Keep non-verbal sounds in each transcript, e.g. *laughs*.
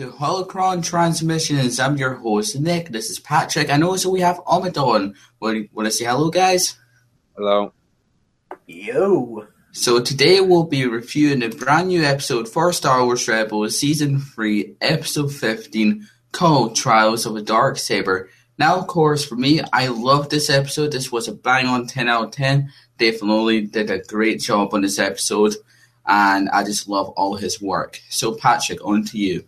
to Holocron Transmissions. I'm your host, Nick. This is Patrick, and also we have Amadon. Want to say hello, guys? Hello. Yo. So today we'll be reviewing a brand new episode for Star Wars Rebels Season 3, Episode 15, called Trials of a Dark Saber. Now, of course, for me, I love this episode. This was a bang on 10 out of 10. Dave Filoni did a great job on this episode and I just love all his work. So, Patrick, on to you.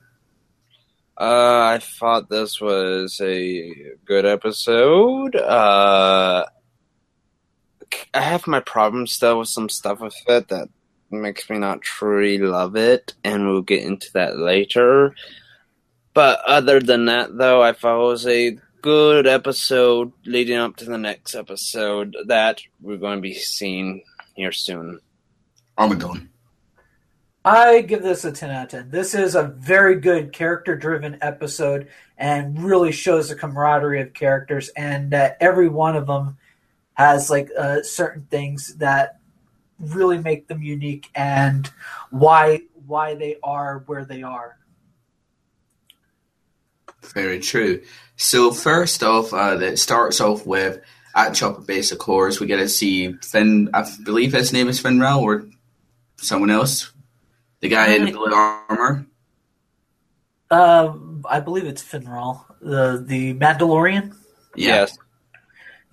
Uh, I thought this was a good episode. Uh, I have my problems still with some stuff with it that makes me not truly love it, and we'll get into that later. But other than that, though, I thought it was a good episode leading up to the next episode that we're going to be seeing here soon. Armageddon. I give this a 10 out of 10. This is a very good character driven episode and really shows the camaraderie of characters, and uh, every one of them has like uh, certain things that really make them unique and why why they are where they are. Very true. So first off, uh, it starts off with at Chopper Base, of course, we get to see Finn. I believe his name is Fenn Rau or someone else. The guy in the blue armor. Uh, I believe it's Fenn Rau, the the Mandalorian. Yeah. Yes.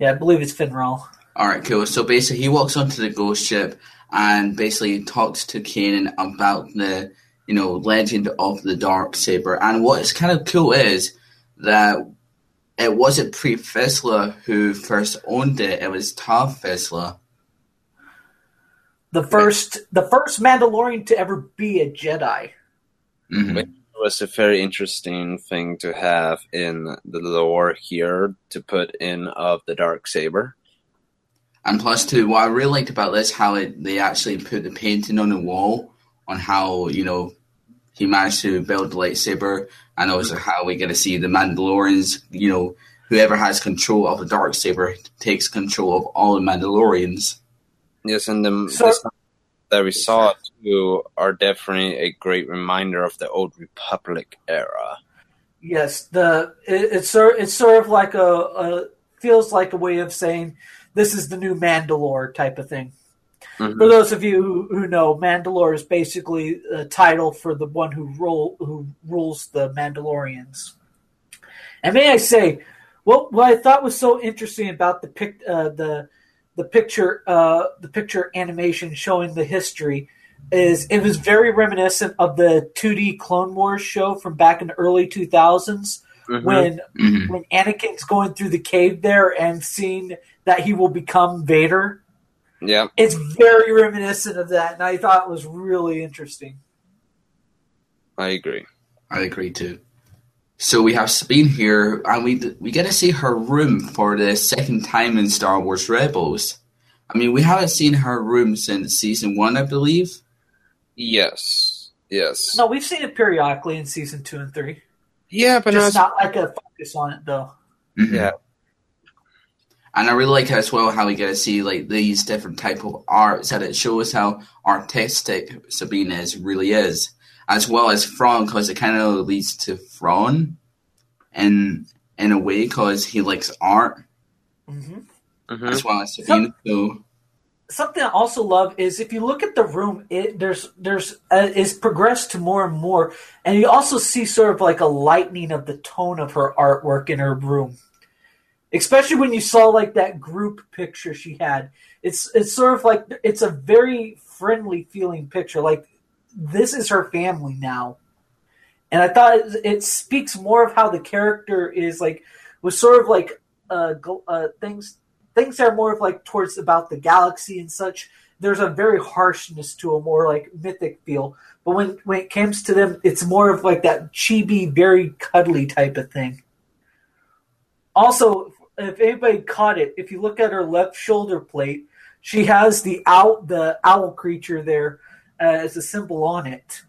Yeah, I believe it's Fenn Rau. All right, cool. So basically, he walks onto the ghost ship and basically talks to Kanan about the you know legend of the dark saber. And what's kind of cool is that it wasn't Pre Vizsla who first owned it; it was Tarre Vizsla. The first the first Mandalorian to ever be a Jedi. Mhm. It was a very interesting thing to have in the lore here to put in of the dark saber. And plus, too, what I really liked about this, how it, they actually put the painting on the wall on how you know he managed to build the lightsaber, and also how we get to see the Mandalorians. You know, whoever has control of the dark saber takes control of all the Mandalorians. Yes, and the, So- the that we saw too are definitely a great reminder of the old Republic era. Yes, the it, it's sort it's sort of like a, a feels like a way of saying this is the new Mandalore type of thing. Mhm. For those of you who, who know, Mandalore is basically a title for the one who rule who rules the Mandalorians. And may I say, what what I thought was so interesting about the pic, uh, the the picture uh, the picture animation showing the history is it was very reminiscent of the 2D Clone Wars show from back in the early 2000s Mhm. when Mhm. when Anakin's going through the cave there and seeing that he will become Vader. Yeah, It's very reminiscent of that, and I thought it was really interesting. I agree. I agree too. So we have Sabine here, and we we get to see her room for the second time in Star Wars Rebels. I mean, we haven't seen her room since season one, I believe. Yes, yes. No, we've seen it periodically in season two and three. Yeah, but Just not. not like a focus on it though. Mhm. Yeah, And I really like as well how we get to see like these different type of arts that it shows how artistic Sabine is really is, as well as Thrawn because it kind of leads to Thrawn, and in a way because he likes art hmm Mhm. as well as Sabine. So Something I also love is if you look at the room, it there's there's uh, is progressed to more and more, and you also see sort of like a lightening of the tone of her artwork in her room. especially when you saw like that group picture she had. It's it's sort of like it's a very friendly feeling picture. Like this is her family now, and I thought it, speaks more of how the character is like was sort of like uh, uh things things that are more of like towards about the galaxy and such. There's a very harshness to a more like mythic feel. But when when it comes to them, it's more of like that chibi, very cuddly type of thing. Also, if anybody caught it, if you look at her left shoulder plate, she has the owl, the owl creature there as a symbol on it,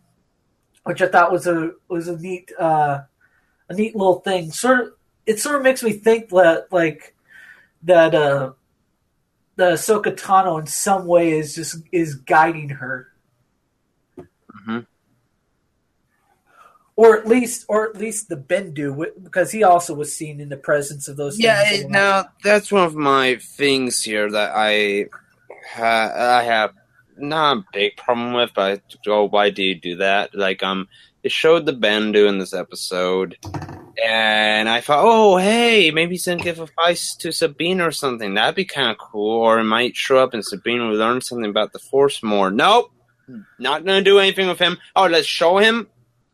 which I thought was a was a neat uh, a neat little thing. Sort of, it sort of makes me think that like that uh, the Ahsoka Tano in some way is just is guiding her. Mhm. or at least, or at least the Bendu, because he also was seen in the presence of those. Yeah, things. now that's one of my things here that I ha- I have not a big problem with, but go, why do you do that? Like, um, it showed the Bendu in this episode, and I thought, oh, hey, maybe he's gonna give advice to Sabine or something. That'd be kind of cool. Or it might show up and Sabine will learn something about the Force more. Nope, not gonna do anything with him. Oh, let's show him.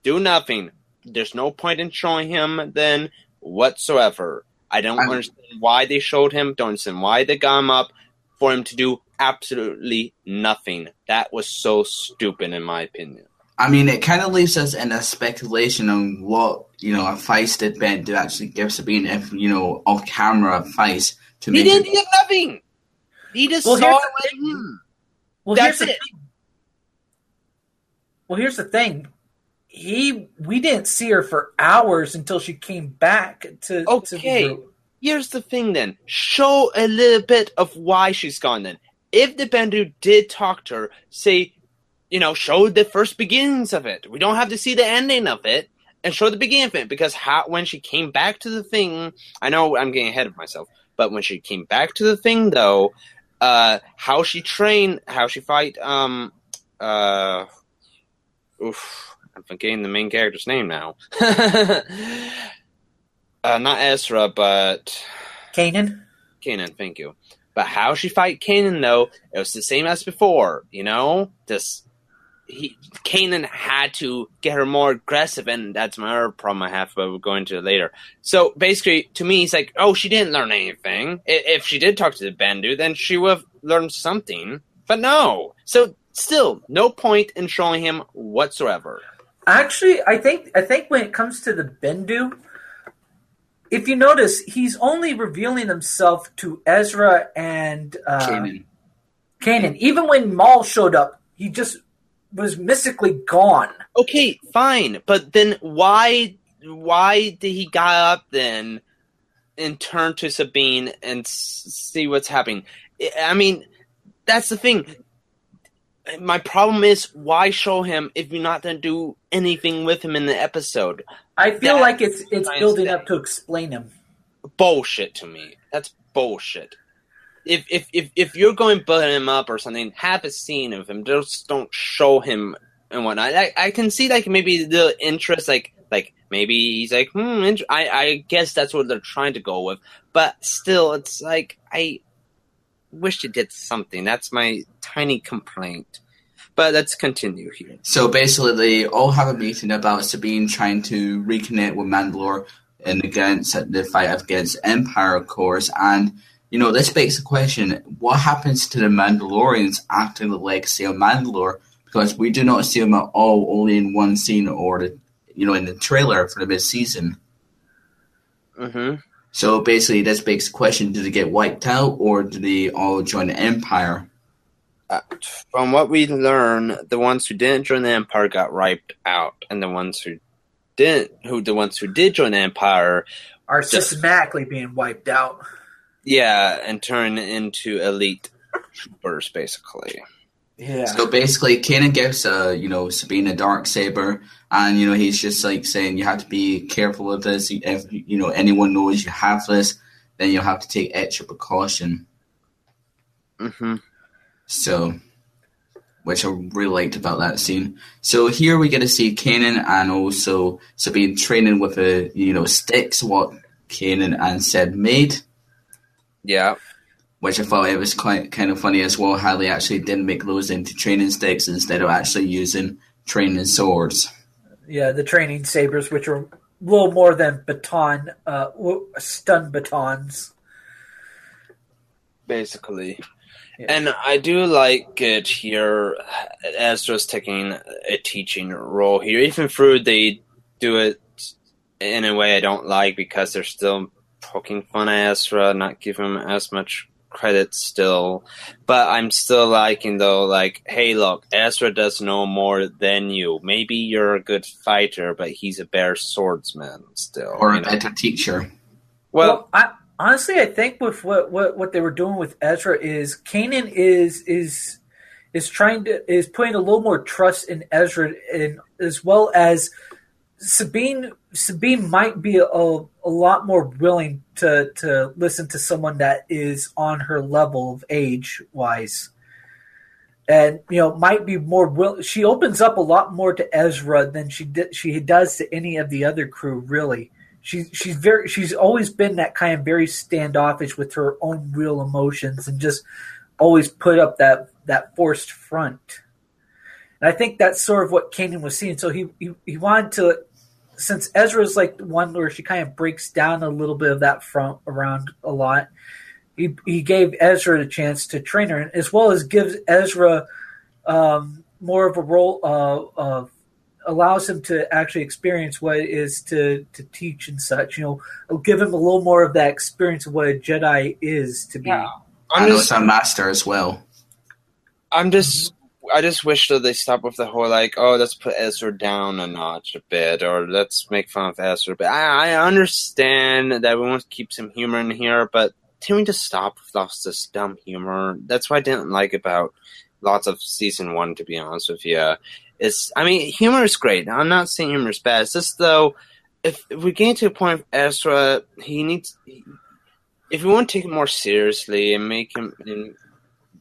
Do nothing. There's no point in showing him then whatsoever. I don't I'm- understand why they showed him. Don't understand why they got him up for him to do absolutely nothing. That was so stupid, in my opinion. I mean, it kind of leaves us in a speculation on what you know advice did Bendu actually give Sabine, if you know, off camera advice to me. He make. didn't it- get nothing. He just Well, saw here's it the with him. Well, That's here's the it. thing. Well, here's the thing. He, we didn't see her for hours until she came back to. to Okay. the group. Here's the thing then. Show a little bit of why she's gone then. If the Bendu did talk to her, say, you know, show the first beginnings of it. We don't have to see the ending of it and show the beginning of it because how, when she came back to the thing, I know I'm getting ahead of myself, but when she came back to the thing though, uh, how she trained, how she fight, um, uh, oof, I'm forgetting the main character's name now. *laughs* uh, not Ezra, but Kanan. Kanan, thank you. But how she fight Kanan though, it was the same as before, you know? This he Kanan had to get her more aggressive and that's my other problem I have, but we'll go into it later. So basically to me it's like, oh she didn't learn anything. If she did talk to the Bendu, then she would have learned something. But no. So still, no point in showing him whatsoever. Actually, I think I think when it comes to the Bendu, if you notice, he's only revealing himself to Ezra and uh, Kanan. Kanan. Even when Maul showed up, he just was mystically gone. Okay, fine, but then why why did he got up then and turn to Sabine and s- see what's happening? I- I mean, that's the thing. My problem is why show him if you're not gonna do anything with him in the episode? I feel like it's it's building up to explain him. Bullshit to me. That's bullshit. If if if if you're going to build him up or something, have a scene of him. Just don't show him and whatnot. I I can see like maybe the interest, like like maybe he's like, hmm. I I guess that's what they're trying to go with. But still, it's like I wish it did something. That's my tiny complaint. But let's continue here. So basically, they all have a meeting about Sabine trying to reconnect with Mandalore and against the fight against Empire, of course. And you know, this begs the question: What happens to the Mandalorians after the legacy of Mandalore? Because we do not see them at all, only in one scene or the, you know, in the trailer for the mid-season. hmm So basically, this begs the question: Did they get wiped out, or did they all join the Empire? Uh, from what we learn, the ones who didn't join the Empire got wiped out, and the ones who didn't, who the ones who did join the Empire, Are Just- systematically being wiped out. yeah, and turn into elite troopers, basically. Yeah. So basically, Kanan gives uh, you know Sabine a dark saber, and you know he's just like saying you have to be careful with this. If you know anyone knows you have this, then you'll have to take extra precaution. hmm So, which I really liked about that scene. So here we get to see Kanan and also Sabine training with a you know sticks what Kanan and said made, Yeah, which I thought it was quite kind of funny as well how they actually did make those into training sticks instead of actually using training swords. Yeah, the training sabers, which are a little more than baton, uh, stun batons. basically. Yeah. And I do like it here. Ezra's taking a teaching role here, even through they do it in a way I don't like because they're still poking fun at Ezra, not giving him as much credit still. But I'm still liking though, like, hey, look, Ezra does know more than you. Maybe you're a good fighter, but he's a better swordsman still. Or you a know? better teacher. well, Well, I, honestly, I think with what, what what they were doing with Ezra is Kanan is is is trying to is putting a little more trust in Ezra, and as well as Sabine Sabine might be a, a lot more willing to to listen to someone that is on her level of age wise, and you know might be more will. She opens up a lot more to Ezra than she did she does to any of the other crew. Really, she she's very she's always been that kind of very standoffish with her own real emotions and just always put up that that forced front. And I think that's sort of what Kanan was seeing. So he, he, he wanted to, since Ezra's like one where she kind of breaks down a little bit of that front around a lot, he, he gave Ezra the chance to train her, as well as gives Ezra um, more of a role uh, of allows him to actually experience what it is to to teach and such. You know, It'll give him a little more of that experience of what a Jedi is to be. Yeah. I know it's a master as well. I'm just I just wish that they stop with the whole like, oh, let's put Ezra down a notch a bit, or let's make fun of Ezra. But I, I understand that we want to keep some humor in here, but can we just stop with all this dumb humor? That's what I didn't like about lots of season one. To be honest with you, it's I mean, humor is great. I'm not saying humor is bad. It's just though, if, if we get to a point of Ezra, he needs. He, if we want to take it more seriously and make him and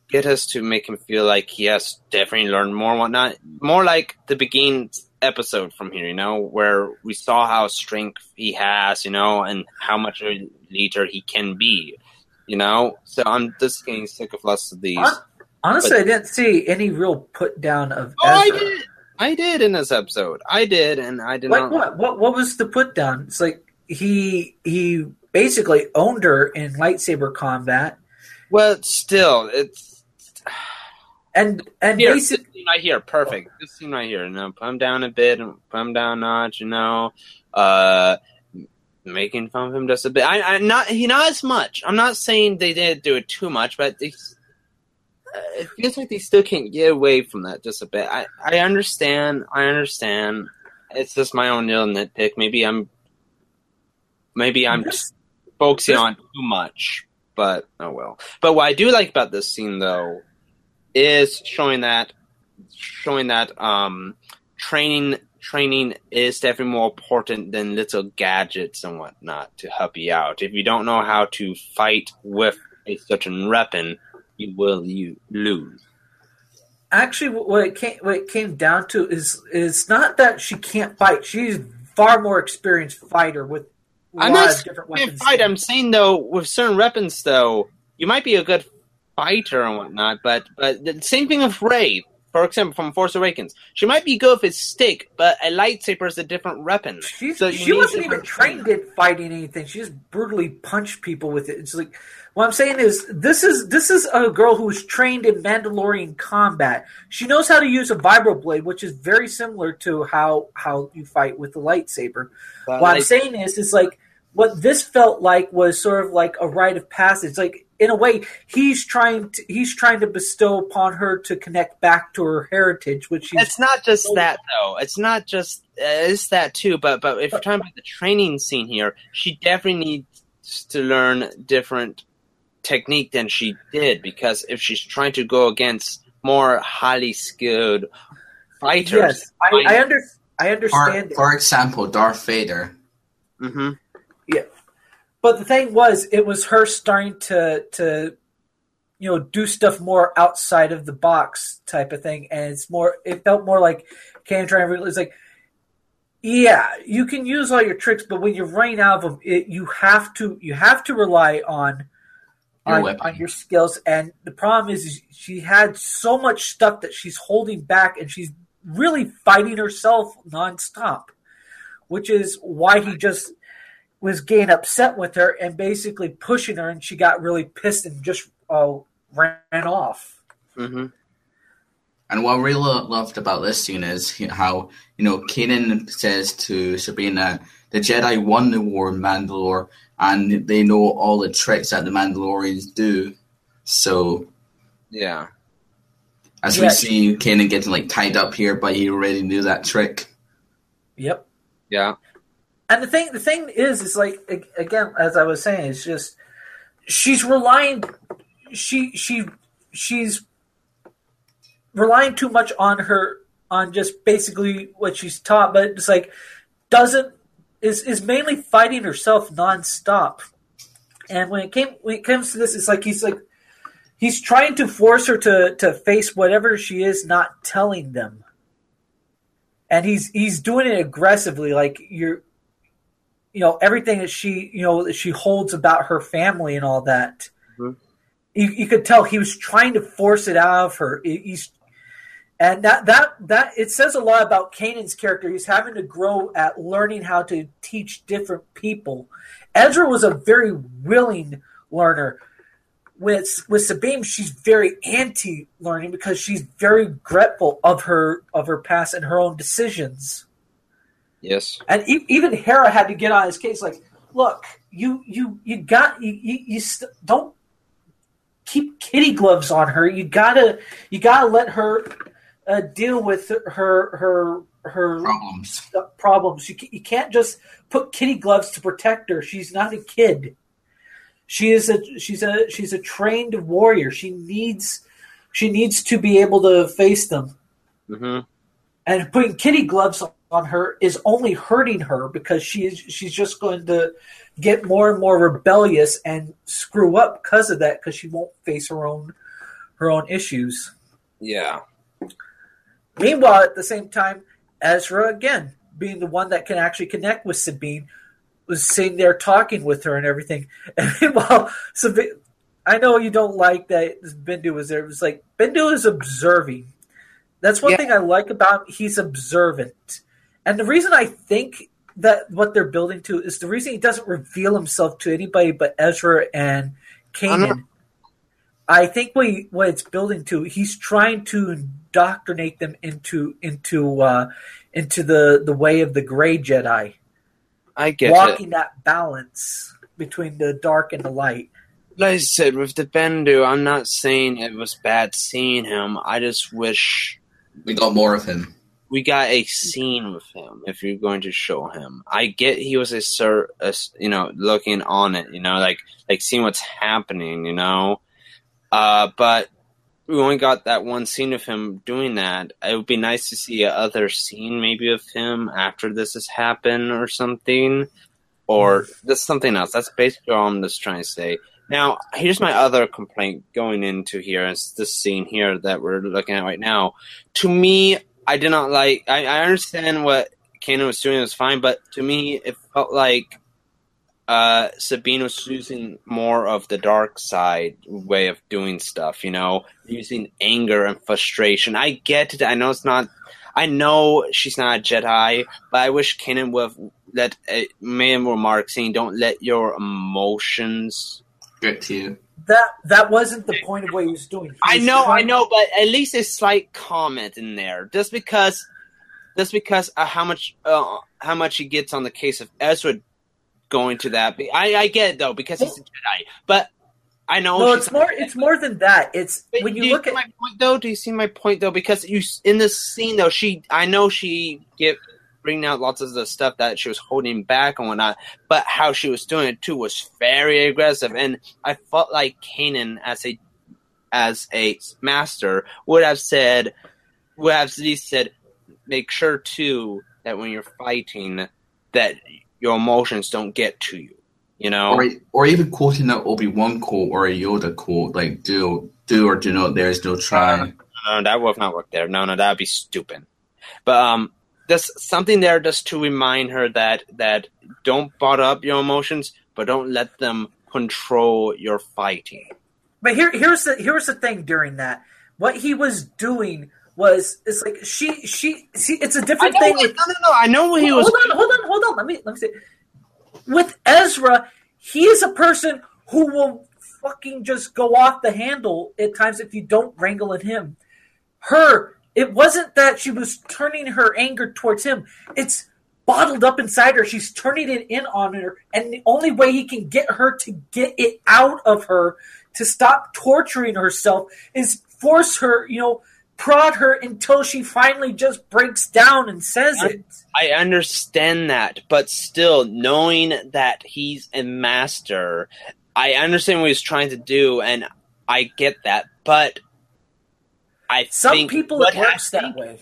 get us to make him feel like he has definitely learned more and whatnot. More like the beginning episode from here, you know, where we saw how strength he has, you know, and how much a leader he can be, you know. So I'm just getting sick of lots of these. Honestly, but, I didn't see any real put down of. Oh, Ezra. I did. I did in this episode. I did, and I did like not. What? What? What was the put down? It's like he he basically owned her in lightsaber combat. Well, still, it's and and here, basically, right here, perfect. This scene right here, you know, put him down a bit, and put him down a notch, you know, uh, making fun of him just a bit. I, I not he not as much. I'm not saying they did do it too much, but they, uh, it feels like they still can't get away from that just a bit. I I understand. I understand. It's just my own little nitpick. Maybe I'm maybe I'm just focusing on too much, but oh well. But what I do like about this scene though is showing that showing that um, training training is definitely more important than little gadgets and whatnot to help you out. If you don't know how to fight with a certain weapon, you will you lose. Actually, what it came what it came down to is is not that she can't fight. She's far more experienced fighter with a I'm lot of different weapons. Fight. I'm saying though, with certain weapons, though, you might be a good fighter and whatnot, but but the same thing with Rey. For example, from Force Awakens, she might be good with a stick, but a lightsaber is a different weapon. She's, so she wasn't even trained at fighting anything. She just brutally punched people with it. It's like what I'm saying is this is this is a girl who's trained in Mandalorian combat. She knows how to use a vibroblade, which is very similar to how how you fight with the lightsaber. But what I'm saying is, is like what this felt like was sort of like a rite of passage. Like in a way, he's trying to he's trying to bestow upon her to connect back to her heritage, which it's not just that though. It's not just uh, it's that too. But but if you're talking about the training scene here, she definitely needs to learn different technique than she did because if she's trying to go against more highly skilled fighters, yes, I, I, under, I understand. For, for example, Darth Vader. Mm-hmm. Yeah, but the thing was, it was her starting to to you know do stuff more outside of the box type of thing, and it's more. It felt more like can trying to realize like. Yeah, you can use all your tricks, but when you're running out of them, it, you have to you have to rely on on, on, your skills. And the problem is, is, she had so much stuff that she's holding back, and she's really fighting herself nonstop, which is why he just was getting upset with her and basically pushing her, and she got really pissed and just uh, ran off. Mm-hmm. And what I really loved about this scene is how you know Kanan says to Sabina, "The Jedi won the war in Mandalore, and they know all the tricks that the Mandalorians do." So, yeah. As yeah. we see Kanan getting like tied up here, but he already knew that trick. Yep. Yeah and the thing the thing is is like again as i was saying it's just she's relying she she she's relying too much on her on just basically what she's taught but it's like doesn't is is mainly fighting herself nonstop. And when it came when it comes to this, it's like he's like he's trying to force her to to face whatever she is not telling them. And he's he's doing it aggressively, like you're you know, everything that she you know that she holds about her family and all that. Mhm. You, you could tell he was trying to force it out of her. He's and that that that it says a lot about Kanan's character. He's having to grow at learning how to teach different people. Ezra was a very willing learner. With with Sabine, she's very anti learning because she's very regretful of her of her past and her own decisions. Yes. And e- even Hera had to get on his case. Like, look, you you you got you you, you st- don't keep kitty gloves on her. You gotta you gotta let her uh, deal with her her her Problems. problems. You ca- you can't just put kitty gloves to protect her. She's not a kid. She is a she's a she's a trained warrior. She needs she needs to be able to face them hmm and putting kitty gloves on her is only hurting her because she is she's just going to get more and more rebellious and screw up because of that because she won't face her own her own issues. Yeah. Meanwhile, at the same time, Ezra again being the one that can actually connect with Sabine was sitting there talking with her and everything. *laughs* And meanwhile, Sabine, I know you don't like that Bendu was there. It was like Bendu is observing. That's one Yeah. thing I like about him. He's observant. And the reason I think that what they're building to is the reason he doesn't reveal himself to anybody but Ezra and Kanan. I think what, he, what it's building to, he's trying to indoctrinate them into into uh, into the, the way of the gray Jedi, I get it. walking that balance between the dark and the light. Like I said, with the Bendu, I'm not saying it was bad seeing him. I just wish We got more of him. We got a scene with him if you're going to show him. I get he was a sir, a you know, looking on it, you know, like like seeing what's happening, you know. Uh, but we only got that one scene of him doing that. It would be nice to see a other scene, maybe of him after this has happened or something, or just something else. That's basically all I'm just trying to say. Now, here's my other complaint going into here. Is this scene here that we're looking at right now? To me, I did not like. I, I understand what Kanan was doing; was fine, but to me, it felt like uh, Sabine was using more of the dark side way of doing stuff. You know, using anger and frustration. I get it. I know it's not. I know she's not a Jedi, but I wish Kanan would have let uh, made a remark saying, "Don't let your emotions." Get to you. That that wasn't the point of what he was doing. He I was know, I know, but at least a slight comment in there, just because, just because uh, how much uh, how much he gets on the case of Ezra going to that. I I get it though because he's a Jedi, but I know. No, it's more. It's more than that. It's when do you look see at my point though. Do you see my point though? Because you in this scene though, she I know she get bringing out lots of the stuff that she was holding back and whatnot, but how she was doing it too was very aggressive, and I felt like Kanan as a as a master would have said would have at least said make sure too that when you're fighting that your emotions don't get to you. You know, Or, or even quoting that Obi Wan quote or a Yoda quote, like "Do do or do not. There is no try." no, that would not work there. No, no, that'd be stupid. But um, there's something there just to remind her that that don't bottle up your emotions, but don't let them control your fighting. But here, here's the here's the thing. During that, what he was doing was it's like she she see. It's a different know, thing no, with no, no. I know what he hold was. Hold on, hold on, hold on. Let me let me say. With Ezra, he is a person who will fucking just go off the handle at times if you don't wrangle at him. Her, it wasn't that she was turning her anger towards him. It's bottled up inside her. She's turning it in on her, and the only way he can get her to get it out of her to stop torturing herself is force her, you know, prod her until she finally just breaks down and says it. I understand that, but still, knowing that he's a master, I understand what he's trying to do, and I get that. But I Some people it works that way.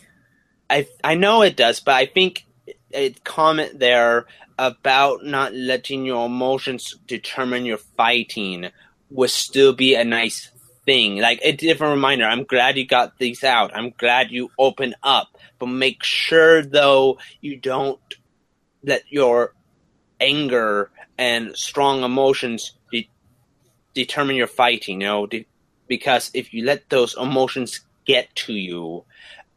I I know it does, but I think a comment there about not letting your emotions determine your fighting would still be a nice thing. Like a different reminder. I'm glad you got these out. I'm glad you open up, but make sure though you don't let your anger and strong emotions de- determine your fighting. You know, de- because if you let those emotions get to you,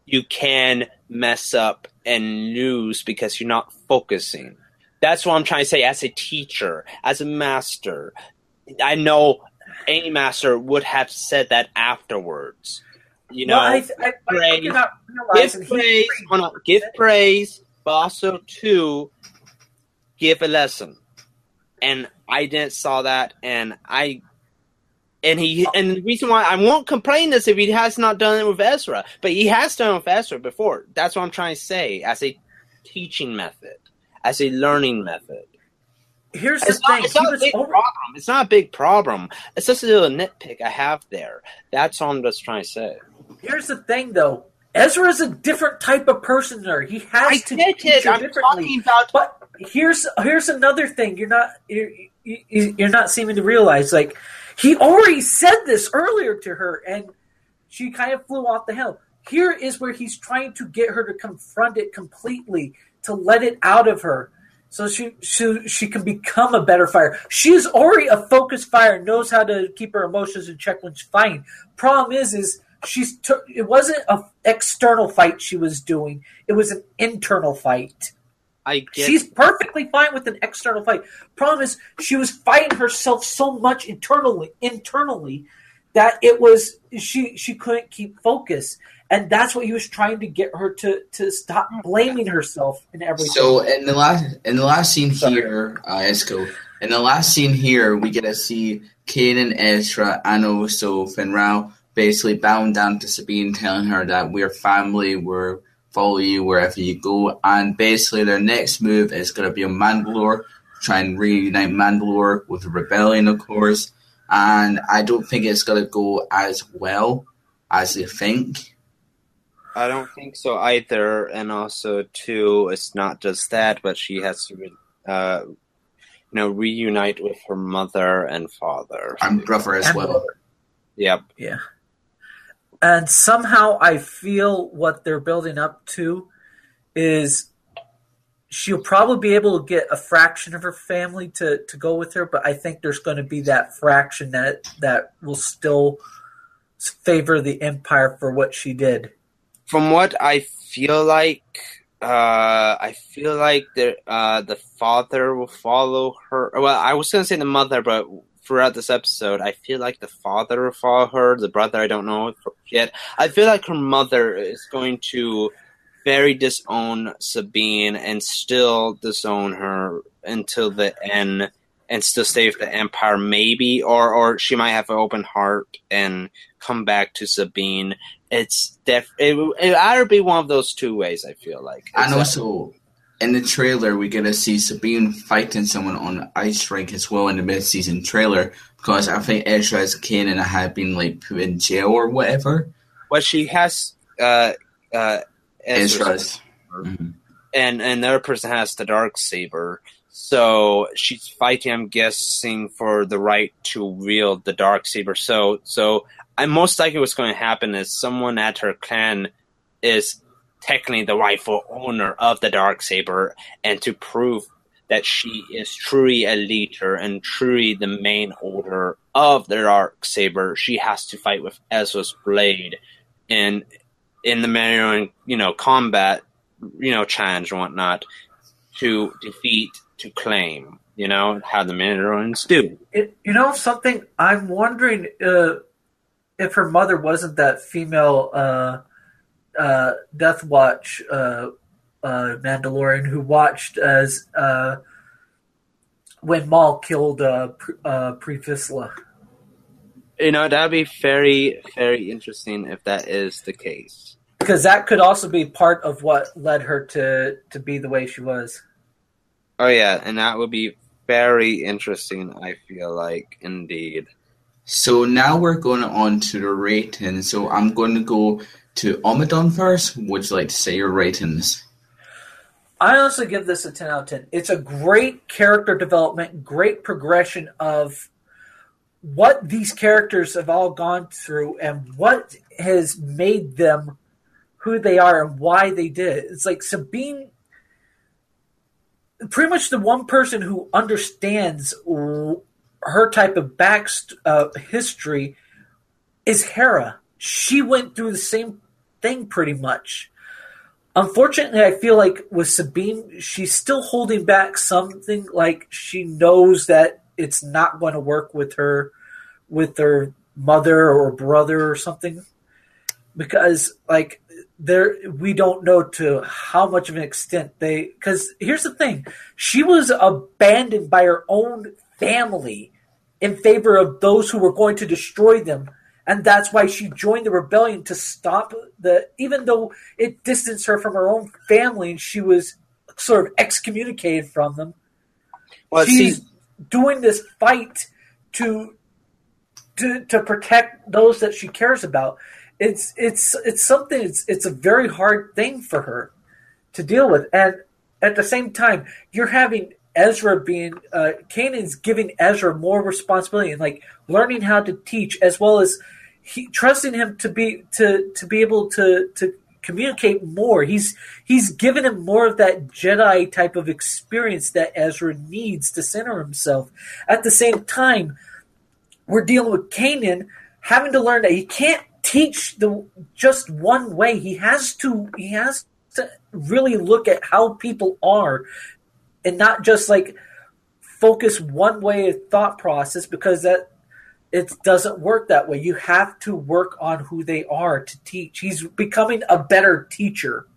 you can mess up and lose because you're not focusing. That's what I'm trying to say as a teacher, as a master. I know any master would have said that afterwards. You know, well, I, I, praise, you're not realizing give praise, on, give praise, but also too, give a lesson. And I didn't saw that, and I, and he, and the reason why I won't complain is if he has not done it with Ezra, but he has done it with Ezra before. That's what I'm trying to say as a teaching method, as a learning method. Here's the not, thing. it's not a big over- problem. It's not a big problem. It's just a little nitpick I have there. That's all I'm just trying to say. Here's the thing, though. Ezra is a different type of person. There, he has I to teach her I'm differently. talking about But here's here's another thing you're not you're, you- you're not seeming to realize. Like he already said this earlier to her, and she kind of flew off the handle. Here is where he's trying to get her to confront it completely, to let it out of her, so she she she can become a better fire She is already a focused fire knows how to keep her emotions in check when she's fighting. Problem is, is she's t- it wasn't an external fight she was doing; it was an internal fight. I get She's perfectly fine with an external fight. Problem is, she was fighting herself so much internally, internally, that it was she she couldn't keep focus, and that's what he was trying to get her to to stop blaming herself and everything. So in the last in the last scene Sorry. here, uh, Esco, in the last scene here, we get to see Kane and Ezra and also Fenn Rau basically bowing down to Sabine, telling her that we're family, we're follow you wherever you go, and basically their next move is going to be on Mandalore, try and reunite Mandalore with the rebellion, of course. And I don't think it's going to go as well as they think. I don't think so either. And also, too, it's not just that, but she has to, re- uh, you know, reunite with her mother and father. And brother as And well. Yep. Yeah. And somehow I feel what they're building up to is she'll probably be able to get a fraction of her family to, to go with her, but I think there's going to be that fraction that that will still favor the empire for what she did. From what I feel like, uh, I feel like the uh, the father will follow her. Well, I was gonna say the mother, but throughout this episode, I feel like the father of follow her. The brother, I don't know yet. I feel like her mother is going to very disown Sabine and still disown her until the end, and still stay with the Empire, maybe, or or she might have an open heart and come back to Sabine. It's def it it either be one of those two ways. I feel like, And It's- also, in the trailer, we get to see Sabine fighting someone on ice rink as well in the mid-season trailer because I think Ezra's Kanan had been like put in jail or whatever. Well, she has uh, uh, Ezra's, Ezra's. Mhm. and and the other person has the dark saber. So she's fighting, I'm guessing, for the right to wield the dark saber. So so I most likely what's going to happen is someone at her clan is technically the rightful owner of the dark saber, and to prove that she is truly a leader and truly the main owner of the dark saber, she has to fight with Ezra's blade in in the Mandalorian, you know, combat, you know, challenge and whatnot to defeat, to claim, you know, how the Mandalorians do. It, you know something? I'm wondering uh, if her mother wasn't that female uh, uh, Death Watch uh, uh, Mandalorian who watched as uh, when Maul killed uh, Pre- uh, Pre Vizsla. You know, that'd be very, very interesting if that is the case. because that could also be part of what led her to to be the way she was. Oh yeah, and that would be very interesting. I feel like indeed. So now we're going on to the rating. So I'm going to go to Omadon first. Would you like to say your ratings? I honestly give this a 10 out of 10. It's a great character development, great progression of what these characters have all gone through and what has made them who they are and why they did it. It's like Sabine, pretty much the one person who understands her type of back uh, history is Hera. She went through the same thing pretty much. Unfortunately, I feel like with Sabine, she's still holding back something. Like she knows that it's not going to work with her, with her mother or brother or something, because like there we don't know to how much of an extent they. Because here's the thing, she was abandoned by her own family in favor of those who were going to destroy them and that's why she joined the rebellion to stop the even though it distanced her from her own family and she was sort of excommunicated from them well, she's see, doing this fight to to to protect those that she cares about. It's it's it's something it's it's a very hard thing for her to deal with. And at the same time you're having Ezra being uh Kanan's giving Ezra more responsibility and like learning how to teach as well as he, trusting him to be to to be able to to communicate more. He's he's given him more of that Jedi type of experience that Ezra needs to center himself. At the same time, we're dealing with Kanan having to learn that he can't teach the just one way. He has to he has to really look at how people are and not just like focus one way of thought process because that it doesn't work that way. You have to work on who they are to teach. He's becoming a better teacher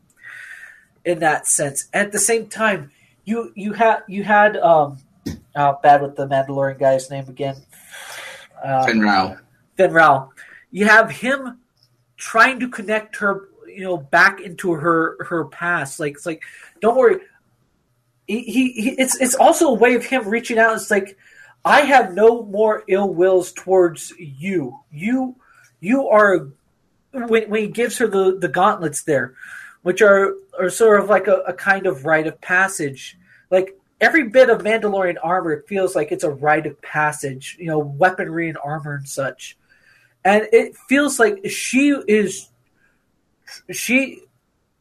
in that sense. At the same time, you you had you had um oh, bad with the Mandalorian guy's name again. Uh, Fenn Rau. Fenn Rau. You have him trying to connect her, you know, back into her her past. Like it's like, don't worry. He, he, he it's it's also a way of him reaching out. It's like I have no more ill wills towards you. You you are when, when he gives her the, the gauntlets there, which are are sort of like a, a kind of rite of passage. Like every bit of Mandalorian armor feels like it's a rite of passage, you know, weaponry and armor and such. And it feels like she is she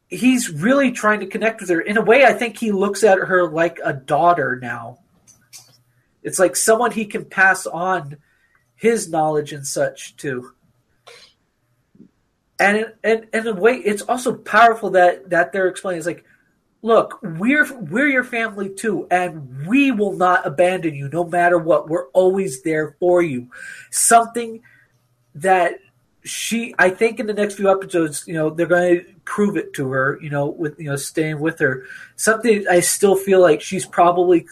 he's really trying to connect with her. In a way I think he looks at her like a daughter now it's like someone he can pass on his knowledge and such to. And and in a way, it's also powerful that that they're explaining. It's like, look, we're we're your family too, and we will not abandon you no matter what. We're always there for you. Something that she I think in the next few episodes, you know, they're going to prove it to her, you know, with you know staying with her. Something I still feel like she's probably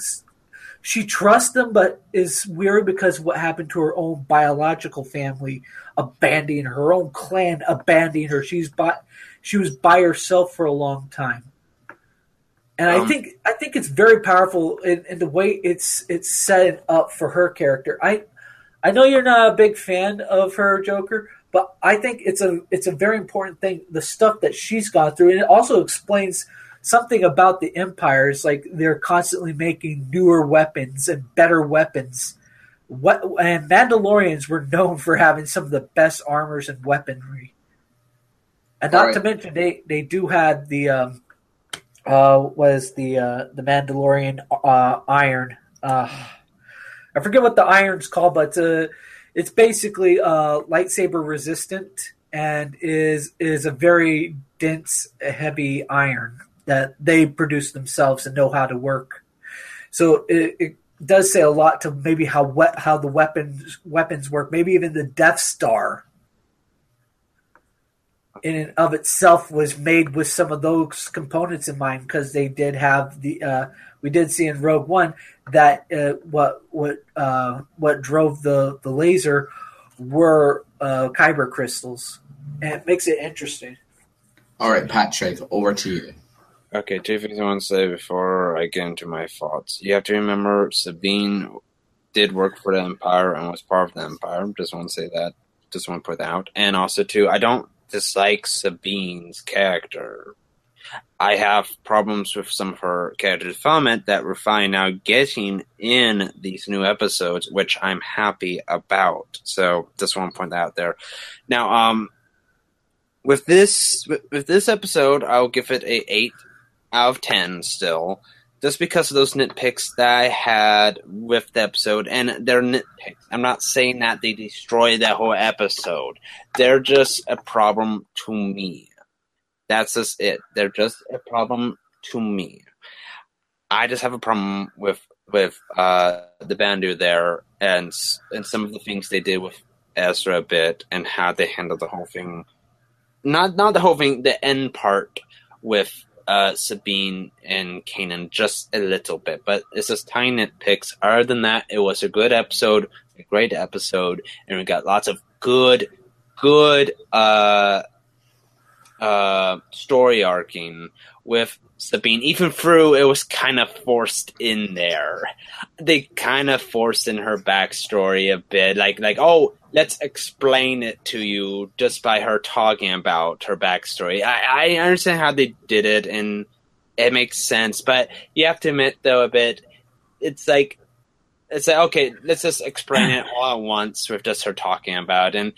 she trusts them, but is weary because of what happened to her own biological family, abandoning her own clan, abandoning her. She's by, she was by herself for a long time, and um, I think I think it's very powerful in, in, the way it's it's set up for her character. I I know you're not a big fan of her Joker, but I think it's a it's a very important thing. The stuff that she's gone through, and it also explains something about the empires like they're constantly making newer weapons and better weapons. What and mandalorians were known for having some of the best armors and weaponry. And not right. to mention they they do have the um uh was the uh the mandalorian uh iron. Uh i forget what the iron's called but uh it's basically uh lightsaber resistant and is is a very dense heavy iron that they produce themselves and know how to work. So it, it does say a lot to maybe how we- how the weapons weapons work. Maybe even the Death Star in and of itself was made with some of those components in mind because they did have the uh, we did see in Rogue One that uh, what what uh, what drove the the laser were uh, kyber crystals, and it makes it interesting. All right, Patrick, over to you. Okay, two things I want to say before I get into my thoughts. You have to remember Sabine did work for the Empire and was part of the Empire. Just want to say that. Just want to put that out. And also, too, I don't dislike Sabine's character. I have problems with some of her character development that we're finally now getting in these new episodes, which I'm happy about. So just want to point that out there. Now, um, with this with, this episode, I'll give it a eight out of ten still, just because of those nitpicks that I had with the episode, and they're nitpicks. I'm not saying that they destroy that whole episode. They're just a problem to me. That's just it. They're just a problem to me. I just have a problem with with uh, the Bendu there and and some of the things they did with Ezra a bit and how they handled the whole thing. Not not the whole thing, the end part with uh, Sabine and Kanan just a little bit, but it's just tiny nitpicks. Other than that, it was a good episode, a great episode, and we got lots of good, good uh, uh, story arcing with Sabine. Even through it was kind of forced in there. They kind of forced in her backstory a bit, like like oh, let's explain it to you just by her talking about her backstory. I, I understand how they did it, and it makes sense. But you have to admit, though, a bit, it's like it's like okay, let's just explain it all at once with just her talking about it. and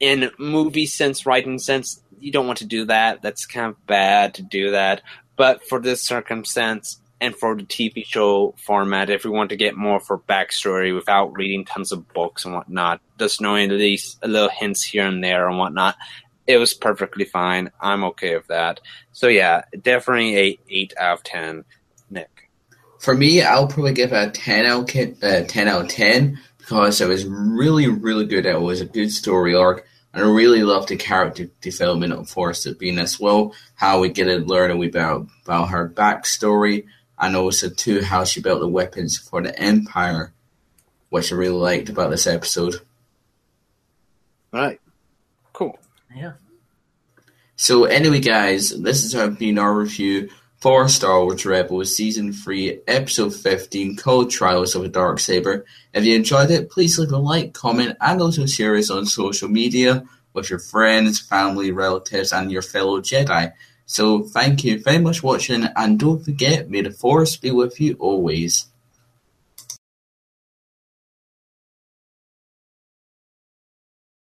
in movie sense, writing sense, you don't want to do that. That's kind of bad to do that. But for this circumstance and for the TV show format, if we want to get more for backstory without reading tons of books and whatnot, just knowing at least a little hints here and there and whatnot, it was perfectly fine. I'm okay with that. So yeah, definitely a eight out of ten. Nick, For me, I'll probably give a 10 out, uh, 10 out of 10 because it was really, really good. It was a good story arc. And I really loved the character development of Forrest Sabine as well. How we get to learn a wee bit about, about her backstory and also too how she built the weapons for the Empire, which I really liked about this episode. all right, cool. Yeah. So anyway, guys, this has been our review for Star Wars Rebels Season 3, Episode 15, called Trials of a Dark Saber. If you enjoyed it, please leave a like, comment, and also share us on social media with your friends, family, relatives, and your fellow Jedi. So thank you very much for watching, and don't forget, may the Force be with you always.